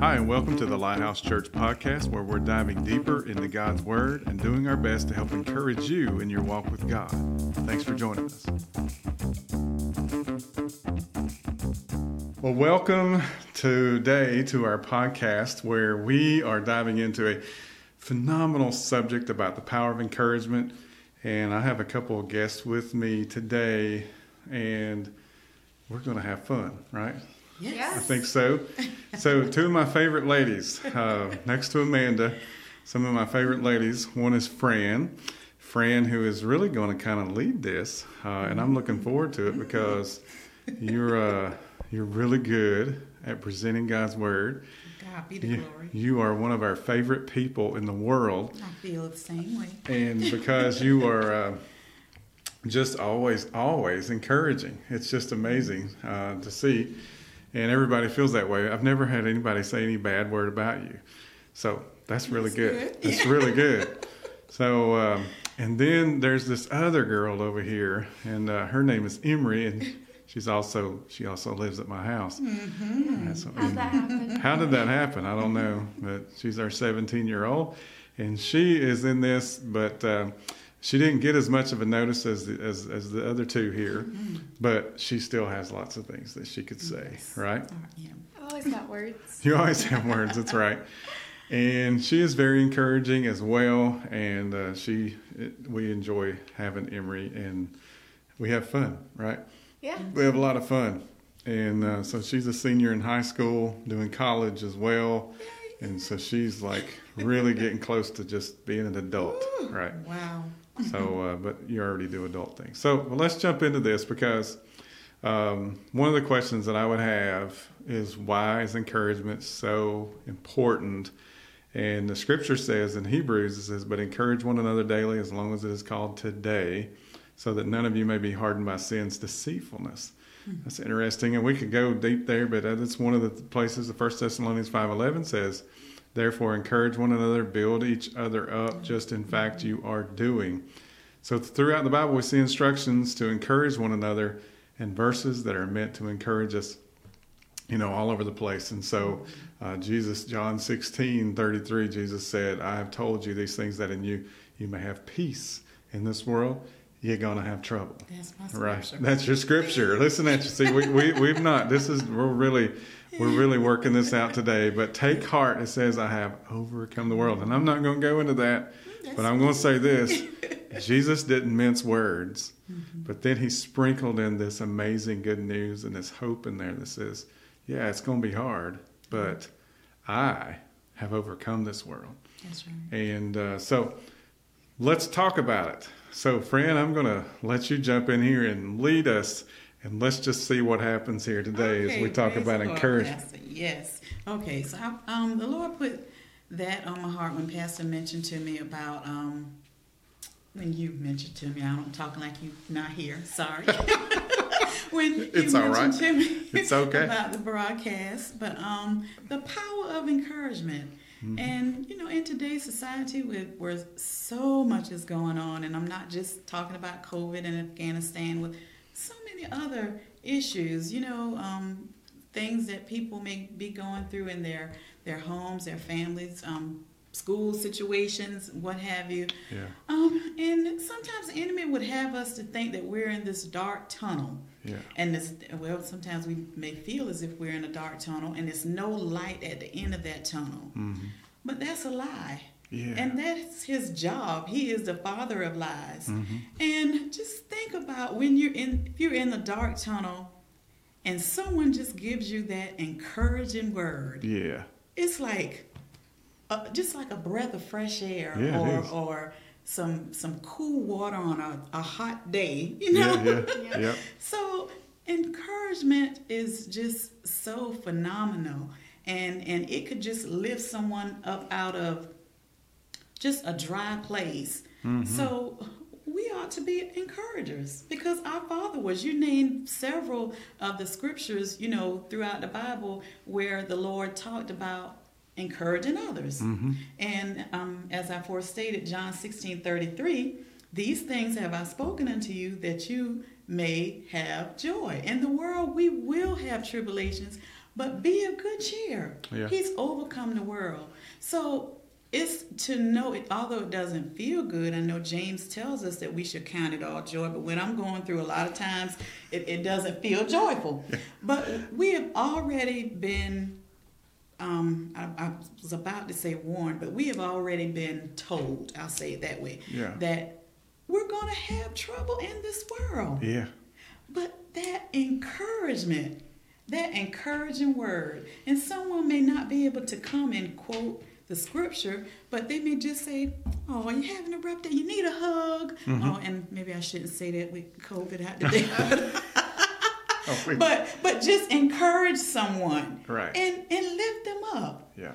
Hi, and welcome to the Lighthouse Church podcast, where we're diving deeper into God's Word and doing our best to help encourage you in your walk with God. Thanks for joining us. Well, welcome today to our podcast, where we are diving into a phenomenal subject about the power of encouragement. And I have a couple of guests with me today, and we're going to have fun, right? Yes. I think so. So, two of my favorite ladies, uh, next to Amanda, some of my favorite ladies. One is Fran. Fran, who is really going to kind of lead this, uh, and I'm looking forward to it because you're uh, you're really good at presenting God's word. God be the You, glory. you are one of our favorite people in the world, I feel the same way. and because you are uh, just always, always encouraging, it's just amazing uh, to see. And everybody feels that way. I've never had anybody say any bad word about you, so that's really That's good. good. It's really good. So, um, and then there's this other girl over here, and uh, her name is Emrie, and she's also she also lives at my house. That's- How'd that happen? how did that happen? I don't know, but she's our 17 year old, and she is in this, but uh, she didn't get as much of a notice as the, as, as the other two here, but she still has lots of things that she could say, Yes. right? Yeah. I've always got words. You always have words, that's right. And she is very encouraging as well, and uh, she it, we enjoy having Emrie, and we have fun, right? Yeah. We have a lot of fun. And uh, so she's a senior in high school, doing college as well. And so she's like really getting close to just being an adult, right? Wow. So, uh, but you already do adult things. So, well, let's jump into this because um, one of the questions that I would have is why is encouragement so important? And the scripture says in Hebrews, it says, But encourage one another daily as long as it is called today, so that none of you may be hardened by sin's deceitfulness. That's interesting, and we could go deep there, but that's one of the places. The First Thessalonians five eleven says, "Therefore, encourage one another, build each other up, just in fact you are doing." So throughout the Bible, we see instructions to encourage one another, and verses that are meant to encourage us you know, all over the place. And so, uh, Jesus, John 16, 33, Jesus said, I have told you these things that in you, you may have peace in this world. You're going to have trouble. That's my Right. scripture. That's your scripture. Listen at you. See, we, we, we've not, this is, we're really, we're really working this out today. But take heart. It says, I have overcome the world. And I'm not going to go into that, but I'm going to say this. Jesus didn't mince words, but then he sprinkled in this amazing good news and this hope in there that says, yeah, it's going to be hard, but I have overcome this world. That's right. And uh, so let's talk about it. So, Fran, I'm going to let you jump in here and lead us, and let's just see what happens here today as we talk about encouragement. Pastor. Yes. Okay. So I, um, the Lord put that on my heart when Pastor mentioned to me about um, when you mentioned to me. I don't talking like you're not here. Sorry. when you It's all mentioned right. to me It's okay. about the broadcast, but um, the power of encouragement. Mm-hmm. And you know, in today's society, with where so much is going on, and I'm not just talking about COVID and Afghanistan, with many other issues. You know, um, things that people may be going through in their their homes, their families, um, school situations, what have you. Yeah, Um, and sometimes the enemy would have us to think that we're in this dark tunnel. yeah, And this, well, sometimes we may feel as if we're in a dark tunnel and there's no light at the end of that tunnel. hmm But that's a lie. Yeah. And that's his job. He is the father of lies. Mhm. And just think about when you're in, if you're in the dark tunnel and someone just gives you that encouraging word, yeah, it's like, uh, just like a breath of fresh air Yeah, or, or some, some cool water on a, a hot day, you know? yeah, yeah, yeah. So encouragement is just so phenomenal and and it could just lift someone up out of just a dry place. Mm-hmm. So we ought to be encouragers because our father was you named several of the scriptures, you know, throughout the Bible where the Lord talked about encouraging others. Mhm. And um, as I forestated, John 16 33, these things have I spoken unto you that you may have joy. In the world, we will have tribulations, but be of good cheer. Yeah. He's overcome the world. So it's to know it, although it doesn't feel good. I know James tells us that we should count it all joy, but when I'm going through a lot of times, it, it doesn't feel joyful. But we have already been, um, I, I was about to say warned, but we have already been told, I'll say it that way, Yeah. that we're going to have trouble in this world. Yeah. But that encouragement, that encouraging word, and someone may not be able to come and quote the scripture, but they may just say, "Oh, are you having a rough day? You need a hug." Mm-hmm. Oh, and maybe I shouldn't say that with COVID out there. Oh, but but just encourage someone, Right. And and lift them up. yeah.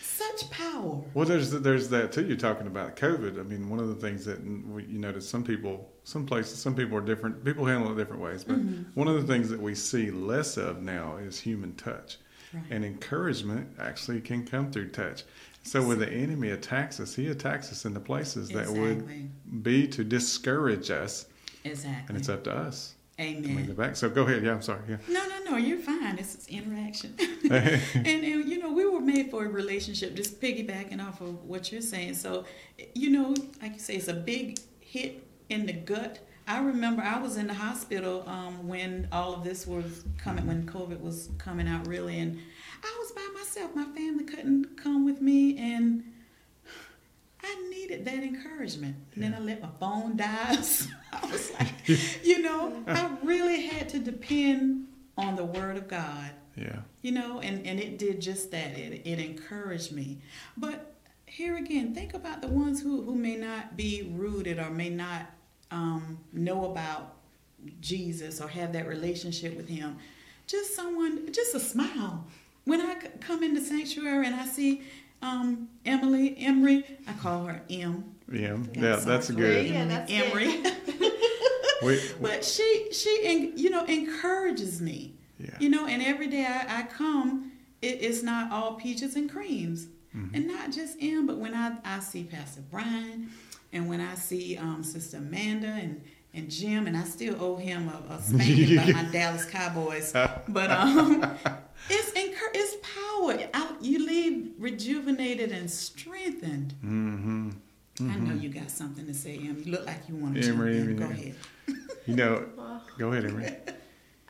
Such power. Well, there's there's that too. You're talking about COVID. I mean, one of the things that mm, you notice some people, some places, some people are different. People handle it different ways. But mm-hmm. one of the things that we see less of now is human touch, Right. and encouragement actually can come through touch. So when the enemy attacks us, he attacks us in the places that would be to discourage us, Exactly. and it's up to us Amen. back. So go ahead. Yeah, I'm sorry. Yeah. No, no, no, you're fine. It's, it's interaction. and, and, you know, we were made for a relationship, just piggybacking off of what you're saying. So, you know, like you say, it's a big hit in the gut. I remember I was in the hospital um, when all of this was coming, when COVID was coming out really, and I was by myself. My family couldn't come with me, and I needed that encouragement. And then I let my phone die. So I was like, you know, I really had to depend on the Word of God, Yeah. you know, and, and it did just that. It, it encouraged me. But here again, think about the ones who, who may not be rooted or may not um, know about Jesus or have that relationship with Him. Just someone, just a smile. When I come in the sanctuary and I see um, Emily, Emrie, I call her M. Yeah. Yeah, Yeah. That's for good. Yeah, that's good. Emrie. We, but she she you know encourages me yeah. you know and every day i, I come it, it's not all peaches and creams Mm-hmm. and not just him but when i, I see pastor brian and when i see um, sister amanda and and Jim, and I still owe him a, a spanking by my Dallas Cowboys. But um, it's encour- it's power. I, you leave rejuvenated and strengthened. Mm-hmm. I know you got something to say, Em. You look like you want to Yeah, jump Emrie, in. Go ahead. You know. Well, Go ahead, Emrie.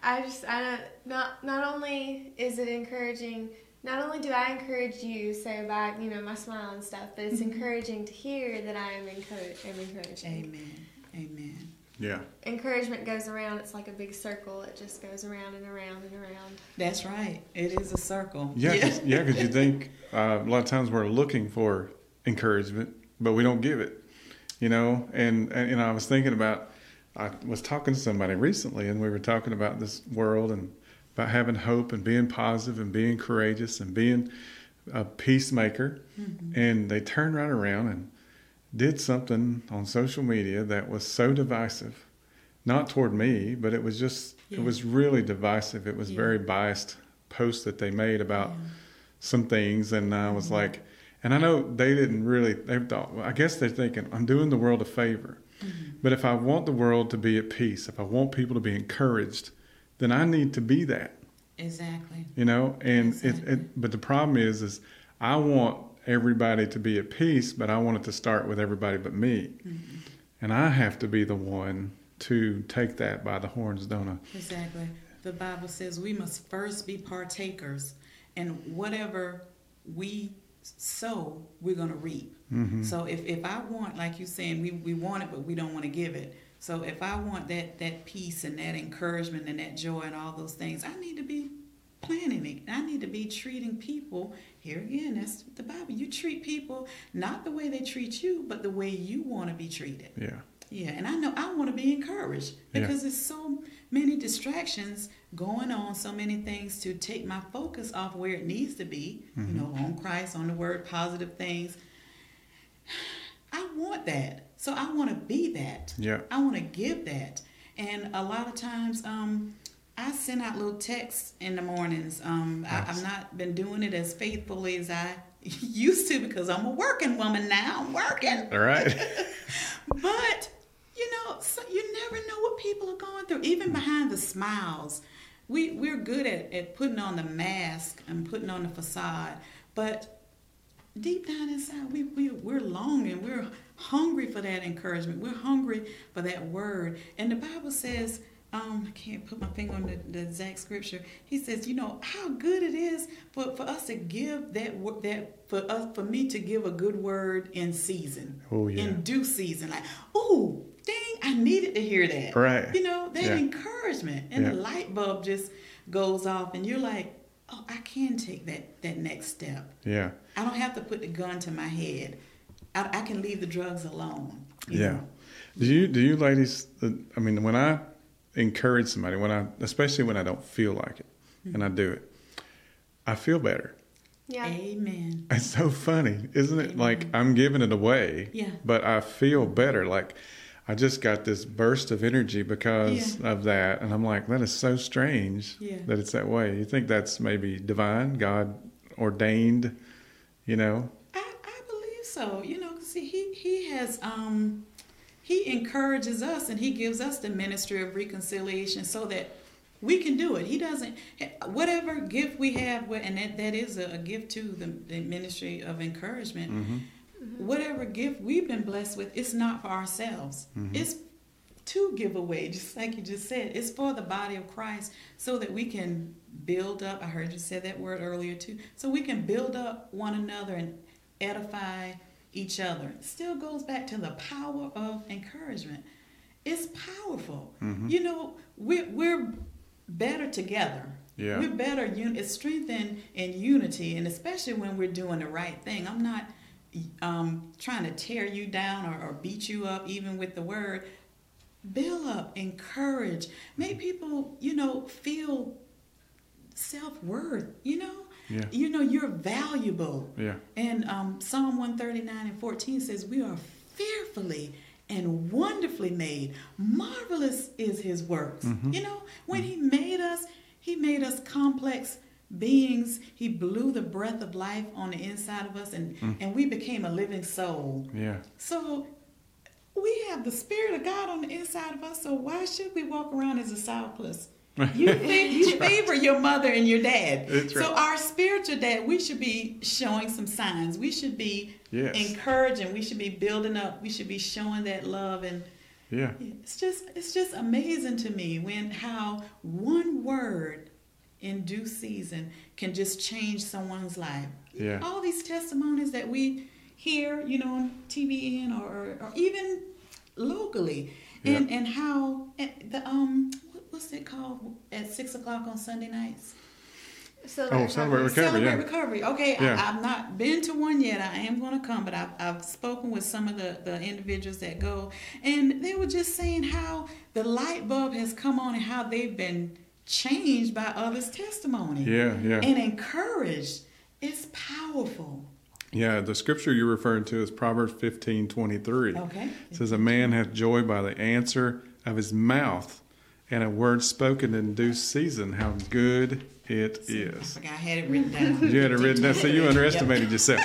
I just, I don't, not, not only is it encouraging, not only do I encourage you, so by, you know, my smile and stuff, but it's encouraging to hear that I am, encourage, am encouraging. Amen. Amen. Yeah. Encouragement goes around, it's like a big circle, it just goes around and around and around. That's right. It is a circle. Yeah, cause, yeah, because you think uh, a lot of times we're looking for encouragement, but we don't give it, you know. And, and you know, I was thinking about, I was talking to somebody recently, and we were talking about this world and about having hope and being positive and being courageous and being a peacemaker. Mm-hmm. And they turned right around and did something on social media that was so divisive, not toward me, but it was just Yeah. it was really divisive. It was Yeah. very biased posts that they made about Yeah. some things, and I was mm-hmm. like, and I know they didn't really. They thought, well, I guess they're thinking, I'm doing the world a favor, mm-hmm. but if I want the world to be at peace, if I want people to be encouraged, then I need to be that Exactly. you know and it, Exactly. it but the problem is is i want everybody to be at peace but i want it to start with everybody but me Mm-hmm. and i have to be the one to take that by the horns don't i Exactly. The Bible says we must first be partakers, and whatever we sow, we're going to reap. mm-hmm. So if, if I want, like you saying, we, we want it, but we don't want to give it. So if I want that, that peace and that encouragement and that joy and all those things, I need to be planning it. I need to be treating people. Here again, that's the Bible. You treat people not the way they treat you, but the way you want to be treated. yeah Yeah, and I know I want to be encouraged Yeah. because there's so many distractions going on, so many things to take my focus off where it needs to be, Mm-hmm. you know, on Christ, on the word, positive things. I want that. So I want to be that. yeah I want to give that. And a lot of times, um, I send out little texts in the mornings. Um, I, Nice. I've not been doing it as faithfully as I used to because I'm a working woman now. I'm working. all right But you know, so you never know what people are going through. Even behind the smiles, we we're good at, at putting on the mask and putting on the facade, but deep down inside, we, we we're longing, we're hungry for that encouragement. We're hungry for that word. And the Bible says, um, I can't put my finger on the, the exact scripture. He says, you know how good it is for, for us to give that that for us for me to give a good word in season, oh yeah, in due season. Like, oh, dang, I needed to hear that. Right. You know that yeah. encouragement, and yeah. the light bulb just goes off, and you're like, oh, I can take that that next step. Yeah. I don't have to put the gun to my head. I, I can leave the drugs alone. Yeah. Know? Do you do you ladies? I mean, when I encourage somebody, when I especially when I don't feel like it, mm-hmm. and I do it, I feel better. Yeah. Amen. It's so funny, isn't it? Amen. Like I'm giving it away. Yeah. But I feel better. Like I just got this burst of energy because yeah. of that, and I'm like, that is so strange yeah. that it's that way. You think that's maybe divine, God ordained, you know? I, I believe so. You know, see, he he has um he encourages us and he gives us the ministry of reconciliation so that we can do it. He doesn't whatever gift we have, and that that is a, a gift to the, the, ministry of encouragement. Mm-hmm. Whatever gift we've been blessed with, it's not for ourselves. Mm-hmm. It's to give away, just like you just said. It's for the body of Christ so that we can build up. I heard you say that word earlier too. So we can build up one another and edify each other. Still goes back to the power of encouragement. It's powerful. Mm-hmm. You know, we're, we're better together. Yeah. We're better. It's strengthened in unity, and especially when we're doing the right thing. I'm not um, trying to tear you down or, or beat you up, even with the word. Build up, encourage, make people, you know, feel self worth. You know, yeah. you know, you're valuable. Yeah. And um, Psalm 139 and 14 says, We are fearfully and wonderfully made. Marvelous is his works. Mm-hmm. You know, when he made us, he made us complex beings. He blew the breath of life on the inside of us and, mm. and we became a living soul. Yeah. So we have the spirit of God on the inside of us. So why should we walk around as a sourpuss? You, you favor your mother and your dad. That's right. So our spiritual dad, we should be showing some signs. We should be yes. encouraging. We should be building up. We should be showing that love and yeah. It's just it's just amazing to me when how one word in due season can just change someone's life. Yeah. All these testimonies that we hear, you know, on TBN or, or even locally, yeah. and and how the um what's it called at six o'clock on Sunday nights? Oh, celebrate oh, celebrate recovery. Celebrate yeah. recovery. Okay, yeah. I, have not been to one yet. I am going to come, but I've, I've spoken with some of the, the individuals that go, and they were just saying how the light bulb has come on and how they've been changed by others' testimony. Yeah, yeah. And encouraged. It's powerful. Yeah, the scripture you're referring to is Proverbs fifteen twenty three. Okay. It says, A man hath joy by the answer of his mouth, and a word spoken in due season. How good it See, is. I I had it written down. You had it written down, so you underestimated Yep. yourself.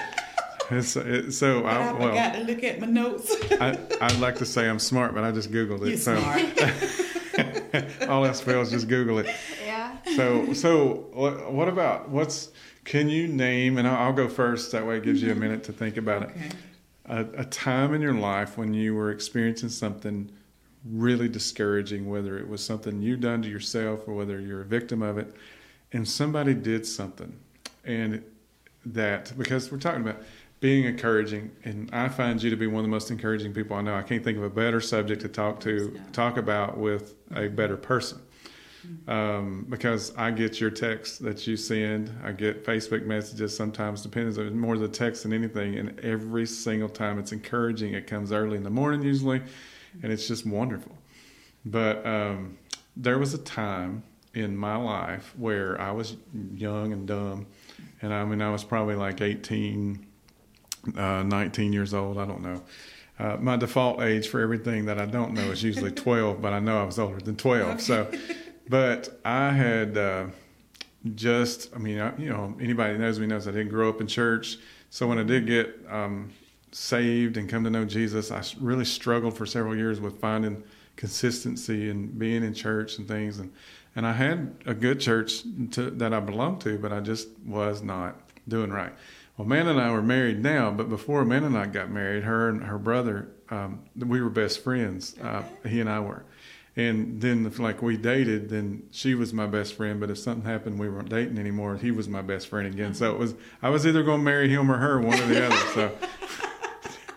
It's, it, so But I, I, well, forgot to look at my notes. I, I'd like to say I'm smart, but I just Googled it. You're so smart. all else fails, just Google it. Yeah. So, so what, what about what's? Can you name? And I'll, I'll go first. That way, it gives you a mm-hmm. minute to think about it. okay. A, a time in your life when you were experiencing something really discouraging, whether it was something you done to yourself or whether you're a victim of it, and somebody did something, and that because we're talking about being encouraging, and I find you to be one of the most encouraging people I know. I can't think of a better subject to talk to talk about with a better person. Um, because I get your texts that you send, I get Facebook messages sometimes, depends on more the text than anything, and every single time it's encouraging. It comes early in the morning usually, and it's just wonderful. But um, there was a time in my life where I was young and dumb, and I mean I was probably like 18, uh, 19 years old. I don't know. Uh, my default age for everything that I don't know is usually 12, but I know I was older than 12. So, but I had uh, just, I mean, I, you know, anybody that knows me knows I didn't grow up in church. So when I did get um, saved and come to know Jesus, I really struggled for several years with finding consistency and being in church and things. And and I had a good church to, that I belonged to, but I just was not doing right. Well, Amanda and I were married now, but before Amanda and I got married, her and her brother, um, we were best friends. Uh, he and I were. And then, if like we dated, then she was my best friend. But if something happened, we weren't dating anymore. He was my best friend again. So it was I was either going to marry him or her, one or the other. So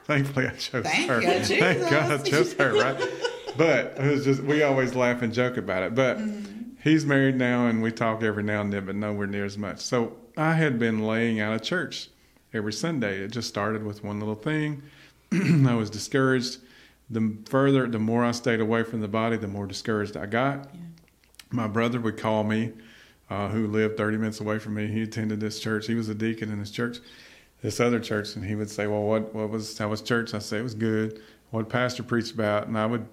thankfully, I chose Thank her. you, Thank God I chose her, right? But it was just we always laugh and joke about it. But he's married now, and we talk every now and then, but nowhere near as much. So I had been laying out of church every Sunday. It just started with one little thing. I was discouraged. The further, the more I stayed away from the body, the more discouraged I got. Yeah. My brother would call me, uh, who lived 30 minutes away from me. He attended this church. He was a deacon in this church, this other church, and he would say, "Well, what what was how was church?" I say it was good. What pastor preached about, and I would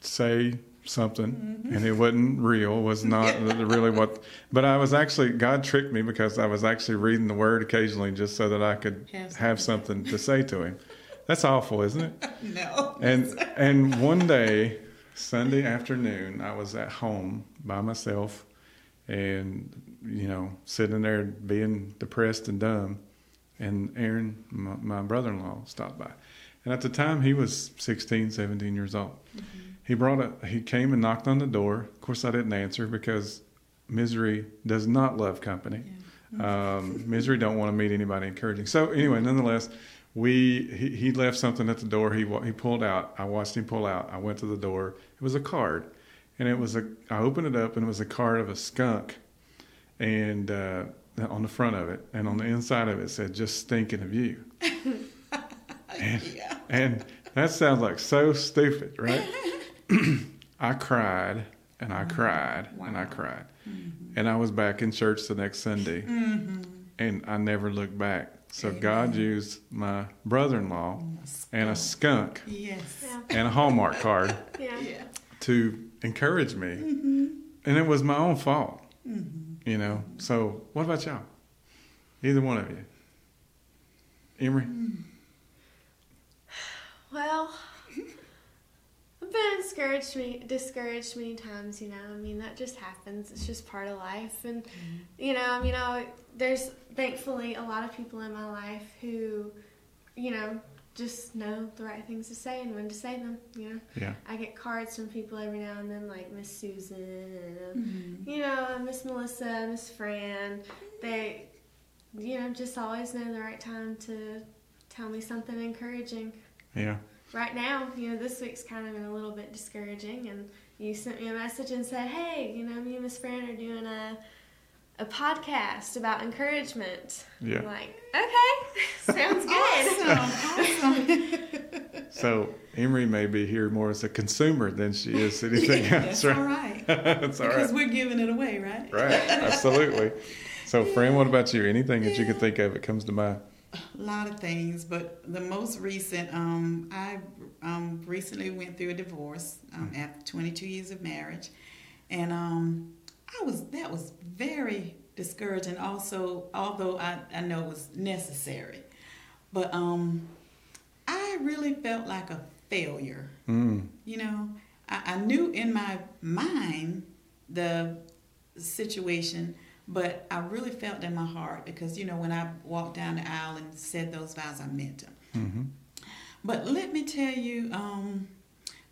say something, mm-hmm. and it wasn't real. Was not really what. But I was actually God tricked me because I was actually reading the Word occasionally just so that I could Have have something to say to him. That's awful, isn't it? No. And and one day, Sunday afternoon, I was at home by myself, and you know, sitting there being depressed and dumb. And Aaron, my, my brother-in-law, stopped by, and at the time he was 16, 17 years old. He brought a he came and knocked on the door. Of course, I didn't answer because misery does not love company. Um, misery don't want to meet anybody encouraging. So anyway, nonetheless, we he, he left something at the door. He he pulled out. I watched him pull out. I went to the door. It was a card, and it was a. I opened it up, and it was a card of a skunk, and uh, on the front of it, and on the inside of it said, "Just thinking of you." and, Yeah. and that sounds like so stupid, right? I cried and I mm-hmm. cried and I Wow. cried. Mm-hmm. And I was back in church the next Sunday mm-hmm. and I never looked back. So God used my brother in law and a skunk Yes. Yeah. and a Hallmark card Yeah. Yeah. to encourage me. And it was my own fault, you know. So, what about y'all? Either one of you. Emrie? Well, I've been discouraged me discouraged many times. You know, I mean that just happens. It's just part of life, and mm-hmm. you know, you know, there's thankfully a lot of people in my life who, you know, just know the right things to say and when to say them. You know, Yeah. I get cards from people every now and then, like Miss Susan and Mhm. you know Miss Melissa, Miss Fran. They, you know, just always know the right time to tell me something encouraging Yeah. right now, you know, this week's kind of been a little bit discouraging, and you sent me a message and said, "Hey, you know, me and Miss Fran are doing a a podcast about encouragement." Yeah. I'm like, okay, sounds good. Awesome. Awesome. So Emrie may be here more as a consumer than she is anything else, That's right? all right. That's all Because right. we're giving it away, right? Right, absolutely. So, Fran, what about you? Anything that you could think of that comes to mind? A lot of things, but the most recent, um, I um, recently went through a divorce um, after 22 years of marriage, and um, I was that was very discouraging. Also, although I, I know it was necessary, but um, I really felt like a failure. Mm, You know, I, I knew in my mind the situation, but I really felt in my heart because, you know, when I walked down the aisle and said those vows, I meant them. hmm But let me tell you, um,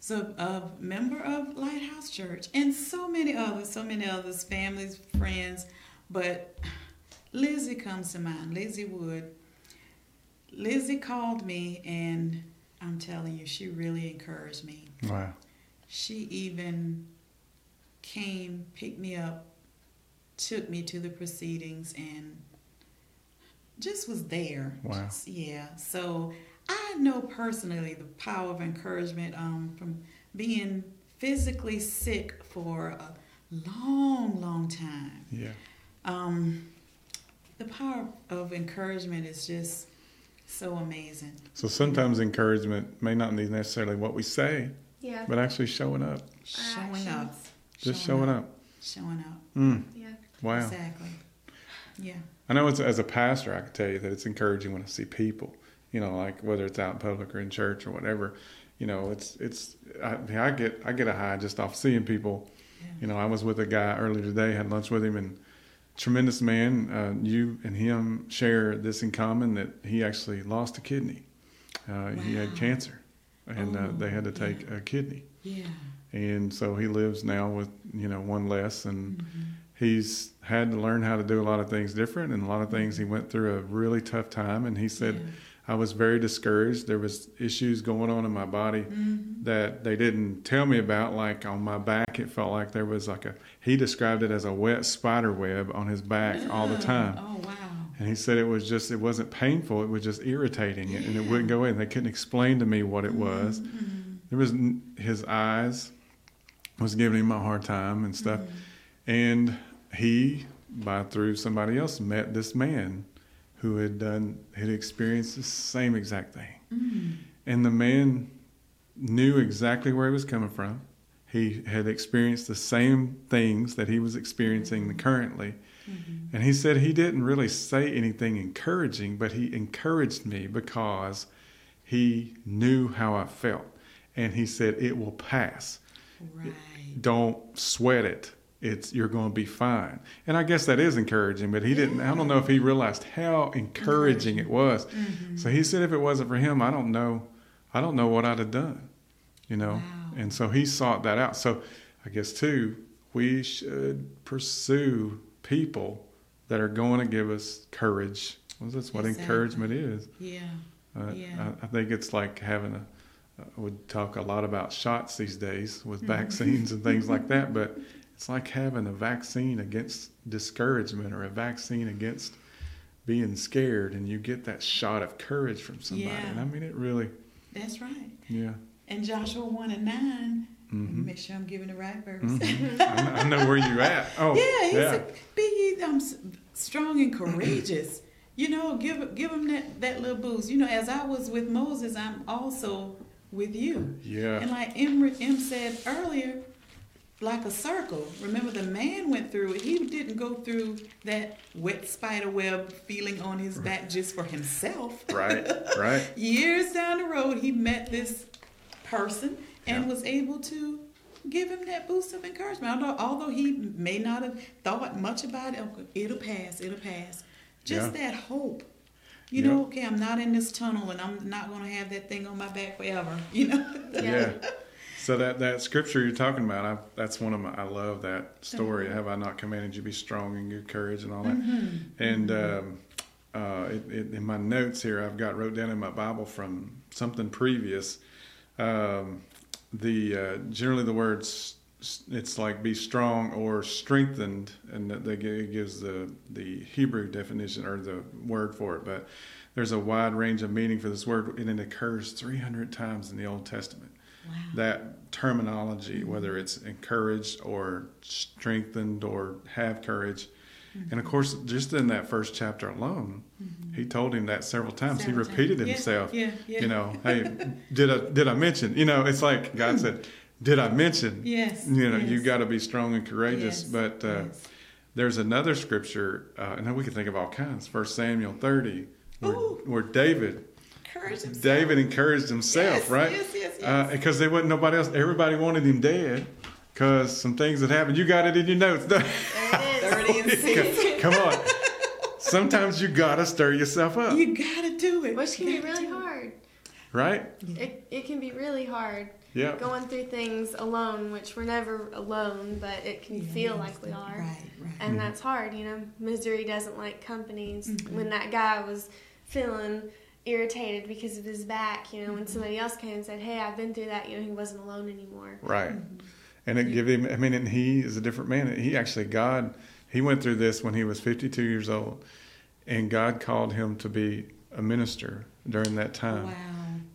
so a member of Lighthouse Church and so many others, so many others, families, friends, but Lizzie comes to mind, Lizzie Wood. Lizzie called me and I'm telling you, she really encouraged me. Wow. She even came, picked me up, took me to the proceedings, and just was there. Wow. Just- yeah. So know personally the power of encouragement um, from being physically sick for a long, long time. Yeah. Um, the power of encouragement is just so amazing. So sometimes encouragement may not be necessarily what we say, Yeah, but actually showing up. Showing up. Just showing up. Showing up. Mm, Yeah, wow. Exactly. Yeah. I know it's, as a pastor, I can tell you that it's encouraging when I see people, you know, like whether it's out in public or in church or whatever, you know, it's, it's, I, I get, I get a high just off seeing people You know, I was with a guy earlier today, had lunch with him, and tremendous man. Uh, you and him share this in common that he actually lost a kidney. Uh, He had cancer, and uh, Oh, they had to take yeah. a kidney. Yeah. And so he lives now with you know one less, and Mhm. he's had to learn how to do a lot of things different, and a lot of things he went through a really tough time. And he said, Yeah. I was very discouraged. There was issues going on in my body Mhm. that they didn't tell me about. Like on my back, it felt like there was like a. He described it as a wet spider web on his back all the time. Oh wow. And he said it was just, it wasn't painful. It was just irritating, and it wouldn't go away. And they couldn't explain to me what it was. Mhm. There was his eyes was giving him a hard time and stuff. Mhm. And he, by through somebody else, met this man who had done had experienced the same exact thing. Mhm. And the man knew exactly where he was coming from. He had experienced the same things that he was experiencing currently. Mhm. And he said he didn't really say anything encouraging, but he encouraged me because he knew how I felt. And he said, It will pass. Right. Don't sweat it. It's you're going to be fine. And I guess that is encouraging, but he didn't I don't know if he realized how encouraging it was. Mhm. So he said if it wasn't for him, I don't know I don't know what I'd have done. You know. Wow. And so he sought that out. So I guess too, we should pursue people that are going to give us courage. Well, that's what Exactly. encouragement is. Yeah. Uh, Yeah. I, I think it's like having a. Uh, we talk a lot about shots these days with Mhm. vaccines and things like that, but it's like having a vaccine against discouragement or a vaccine against being scared, and you get that shot of courage from somebody. Yeah. And I mean, it really, That's right. yeah. And Joshua one and 9 hmm Make sure I'm giving the right verse. Mhm. I, know, where you're at. Oh, yeah, he yeah. said, "Be ye um, strong and courageous." you know, give give him that that little boost. You know, as I was with Moses, I'm also with you. Yeah. And like M, M said earlier, like a circle. Remember, the man went through it. He didn't go through that wet spider web feeling on his back just for himself. Right. Right. Years down the road, he met this person and Yeah. was able to give him that boost of encouragement. Although, although he may not have thought much about it, it'll pass, it'll pass. Just that hope. You Yeah. know, okay, I'm not in this tunnel and I'm not going to have that thing on my back forever. You know? Yeah. So that that scripture you're talking about, I, that's one of my. I love that story. Have I not commanded you to be strong and good courage and all that? Mhm. And um, uh, it, it, in my notes here, I've got wrote down in my Bible from something previous. Um, the uh, generally the words it's like be strong or strengthened, and that they it gives the the Hebrew definition or the word for it. But there's a wide range of meaning for this word, and it occurs 300 times in the Old Testament Wow. that terminology, whether it's encouraged or strengthened or have courage. And of course, just in that first chapter alone, he told him that several times. Several he repeated times. Himself. Yeah, yeah. You know, hey, did I did I mention? You know, it's like God said, did I mention? Yes. You know, yes. you got to be strong and courageous. Yes, But uh, yes. there's another scripture, uh, and we can think of all kinds. First Samuel 30, where, where David Courage himself. David encouraged himself, Yes, right? Yes, yes, yes. Uh, because there wasn't nobody else. Everybody wanted him dead because some things that happened. You got it in your notes. There it is. 30 and 6. Come on. Sometimes you gotta stir yourself up, You gotta do it. Which can be really hard. right? It, it can be really hard Yeah. going through things alone, which we're never alone, but it can Yeah, feel like we are. Right, right. And Mhm. that's hard, you know. Misery doesn't like companies. Mhm. When that guy was feeling irritated because of his back, you know, when Mhm. somebody else came and said, "Hey, I've been through that," you know, he wasn't alone anymore. Right. Mhm. And it give him. I mean, and he is a different man. He actually God. He went through this when he was 52 years old, and God called him to be a minister during that time. Wow.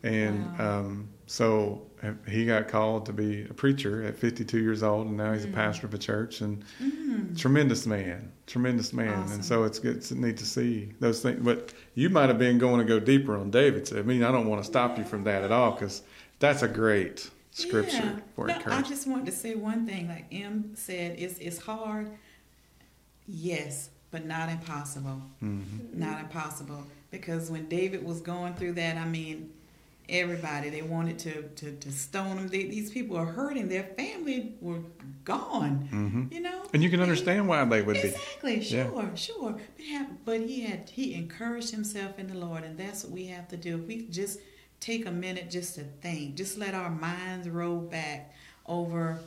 And Wow. um, so uh, he got called to be a preacher at 52 years old, and now he's a Mhm. pastor of a church. And Mhm. tremendous man, tremendous man. Awesome. And so it's good, it's neat to see those things. But you might have been going to go deeper on David's. I mean, I don't want to stop you from that at all because that's a great scripture Yeah. for No, I just wanted to say one thing. Like M said, it's it's hard. Yes, but not impossible. Mhm. Not impossible. Because when David was going through that, I mean, everybody. They wanted to to, to stone them. They, these people are hurting. Their family were gone. hmm You know. And you can he- understand why they would be. Exactly. Yeah. Sure. Sure. But, have, but he had he encouraged himself in the Lord, and that's what we have to do. If we just take a minute just to think, just let our minds roll back over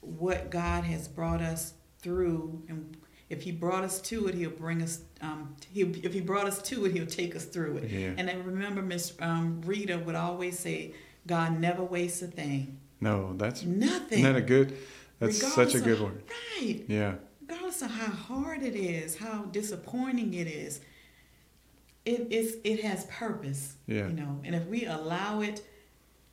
what God has brought us through, and if He brought us to it, He'll bring us. Um, he if He brought us to it, He'll take us through it. Yeah. And I remember Miss um, Rita would always say, "God never wastes a thing. No, that's Nothing. isn't that a good. That's such a good of- word. Right Yeah. regardless of how hard it is, how disappointing it is, it is it has purpose. Yeah. You know, and if we allow it,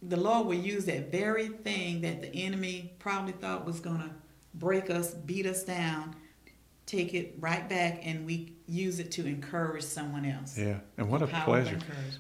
the Lord will use that very thing that the enemy probably thought was gonna break us, beat us down, take it right back, and we use it to encourage someone else. Yeah. And what a pleasure.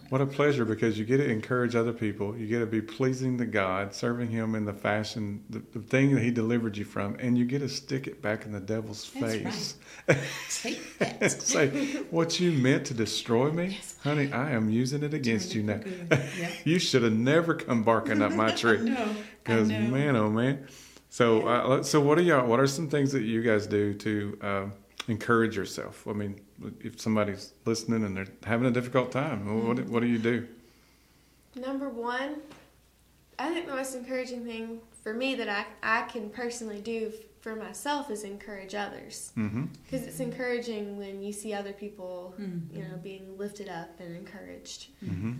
What a pleasure because you get to encourage other people. You get to be pleasing to God, serving Him in the fashion, the, the thing that He delivered you from, and you get to stick it back in the devil's That's face. Take that. say, What you meant to destroy me, Yes, honey, I am using it against you now. Turn it for good. Yeah. you should have never come barking up my tree. Because man, oh man. So, uh, so what are y'all? What are some things that you guys do to uh, encourage yourself? I mean, if somebody's listening and they're having a difficult time, what what do you do? Number one, I think the most encouraging thing for me that I, I can personally do for myself is encourage others. Mm-hmm. Because it's encouraging when you see other people, Mhm. you know, being lifted up and encouraged. Mm-hmm.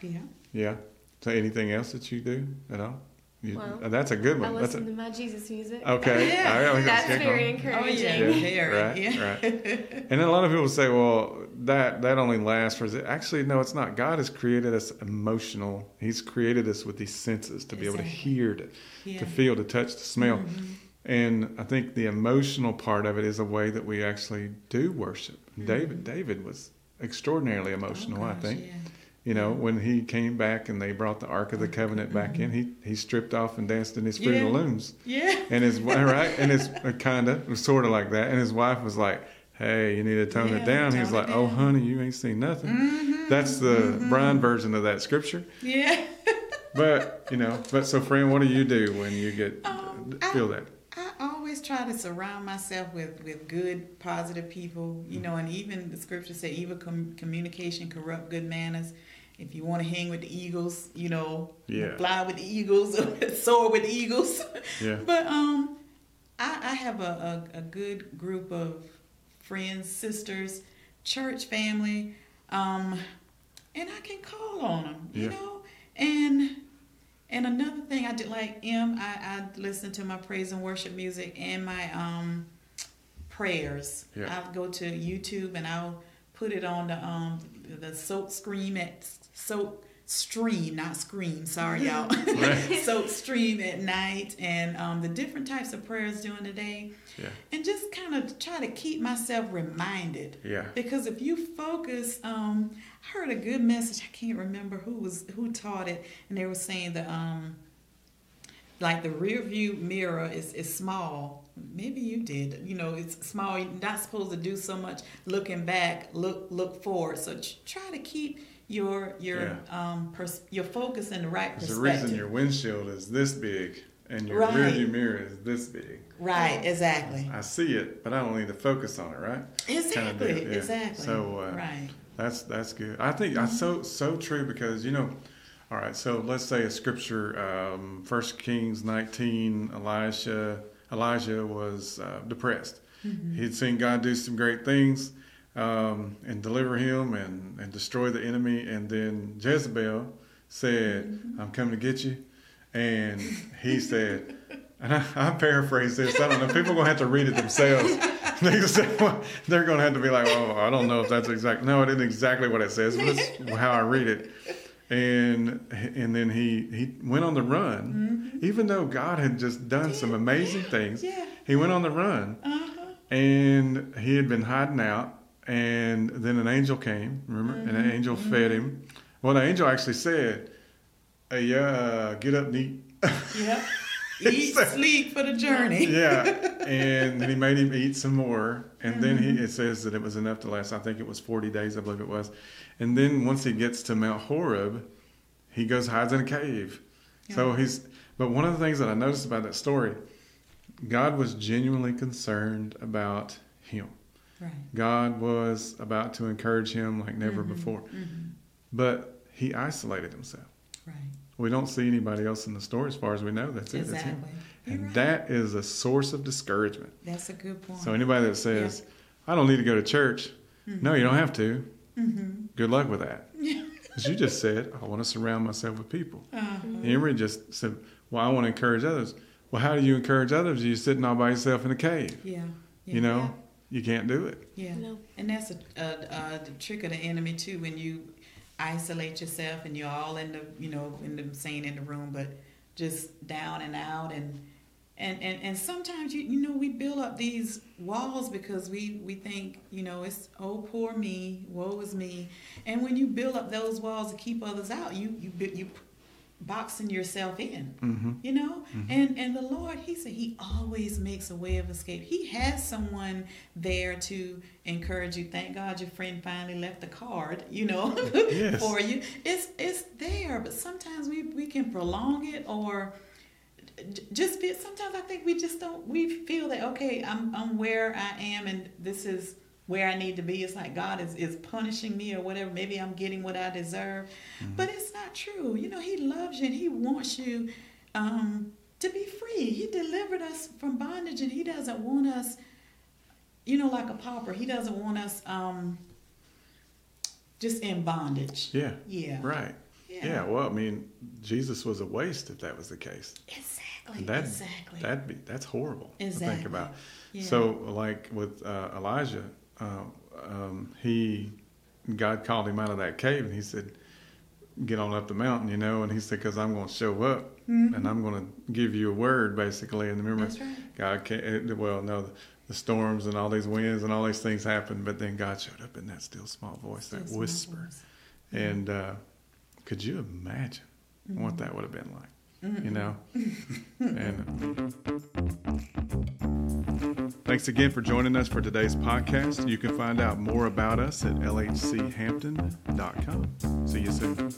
Yeah. Yeah. So, anything else that you do at all? You, Well, uh, that's a good I one. That's listen a, to my Jesus music. okay. Yeah. I- I was That's gonna- very Oh encouraging. yeah, Yeah, right, yeah. right. And then a lot of people say, well, that that only lasts for actually no, it's not. God has created us emotional. He's created us with these senses to be able to hear, to, yeah. to feel, to touch, to smell. Mhm. And I think the emotional part of it is a way that we actually do worship. David David was extraordinarily emotional, Oh, I gosh, think. Yeah. You know, when he came back and they brought the Ark of the Covenant back in, he he stripped off and danced in his Fruit Yeah. Looms. Yeah. And his right, and his kind of sort of like that. And his wife was like, "Hey, you need to tone it down." He was tone like, it "Oh, honey, you ain't seen nothing." Mhm. That's the Brian version of that scripture. Yeah. But you know, but so friend, what do you do when you get Um, feel that? Always try to surround myself with, with good, positive people, you know, and even the scriptures say evil com- communication corrupt good manners. If you want to hang with the eagles, you know, Yeah. fly with the eagles, soar with the eagles. Yeah. But um, I, I have a, a, a good group of friends, sisters, church family, um, and I can call on them, you Yeah. know. And and another thing I did like M, I, I listen to my praise and worship music and my um prayers. Yeah. I'll go to YouTube and I'll put it on the um the soap scream at soap stream, not scream. Sorry, y'all. Right. so stream at night and um, the different types of prayers during the day, Yeah. and just kind of try to keep myself reminded. Yeah. Because if you focus, um, I heard a good message. I can't remember who was who taught it, and they were saying the um, like the rear view mirror is is small. Maybe you did. You know, it's small. You're not supposed to do so much looking back. Look look forward. So ch- try to keep your your um pers- your focus in the right There's perspective. reason your windshield is this big and your Right. rearview mirror is this big. right. Exactly. I see it, but I don't need to focus on it, right? Exactly. deal, yeah. Exactly. So, uh, right. That's that's good. I think that's so so true because you know, all right. So let's say a scripture, um, First Kings nineteen. Elijah Elijah was uh, depressed. He'd seen God do some great things um, and deliver him and and destroy the enemy. And then Jezebel said, "I'm coming to get you," and he said. And I, I paraphrase this. I don't know. People are gonna have to read it themselves. They say, well, they're gonna have to be like, "Oh, I don't know if that's exact." No, it isn't exactly what it says, but it's how I read it. And and then he he went on the run, even though God had just done some amazing things. Yeah. He went on the run, Uh-huh. and he had been hiding out. And then an angel came. Remember, and an angel fed him. Well, the angel actually said, "Hey, yeah, uh, get up and eat." Yep. Eat, sleep for the journey. yeah, and then he made him eat some more, And then he it says that it was enough to last. I think it was forty days. I believe it was. And then once he gets to Mount Horeb, he goes hides in a cave. So he's. But one of the things that I noticed about that story, God was genuinely concerned about him. Right. God was about to encourage him like never Mhm. before. hmm But he isolated himself. Right. We don't see anybody else in the story as far as we know. That's it. That's Exactly. him. You're And right. that is a source of discouragement. That's a good point. So anybody that says, I don't need to go to church, no, you don't have to. mm-hmm. Good luck with that. Because you just said, I want to surround myself with people. uh Emrie just said, Well, I want to encourage others. Well, how do you encourage others? You're sitting all by yourself in a cave. Yeah. yeah. You know, you can't do it. Yeah. No. And that's a, a, a trick of the enemy too. When you isolate yourself and you're all in the you know in the same in the room, but just down and out and and and, and sometimes you you know we build up these walls because we we think you know it's oh poor me woe is me and when you build up those walls to keep others out you you bu- you boxing yourself in hmm you know? And and the lord he said he always makes a way of escape. He has someone there to encourage you. Thank god your friend finally left a card you know Yes. for you. It's it's there but sometimes we we can prolong it or just be sometimes i think we just don't we feel that okay i'm i'm where i am and this is where I need to be. It's like God is, is punishing me or whatever. Maybe I'm getting what I deserve. But it's not true. You know, He loves you and He wants you um, to be free. He delivered us from bondage and He doesn't want us, you know, like a pauper. He doesn't want us um, just in bondage. Yeah. Yeah. Right. Yeah. Yeah. Well, I mean, Jesus was a waste if that was the case. Exactly. That exactly. that'd be that's horrible to think about. Yeah. So, like with uh, Elijah, um, um, he God called him out of that cave, and he said, "Get on up the mountain," you know. And he said, "Because I'm going to show up, and I'm going to give you a word, basically." And remember, Mm-hmm. Right. God can't. Well, no, the, the storms and all these winds and all these things happened, but then God showed up in that still small voice, Still that whisper. voice. And uh, could you imagine what that would have been like? Mm-mm. you mm-hmm. know? and thanks again for joining us for today's podcast. You can find out more about us at lhchampton.com. See you soon.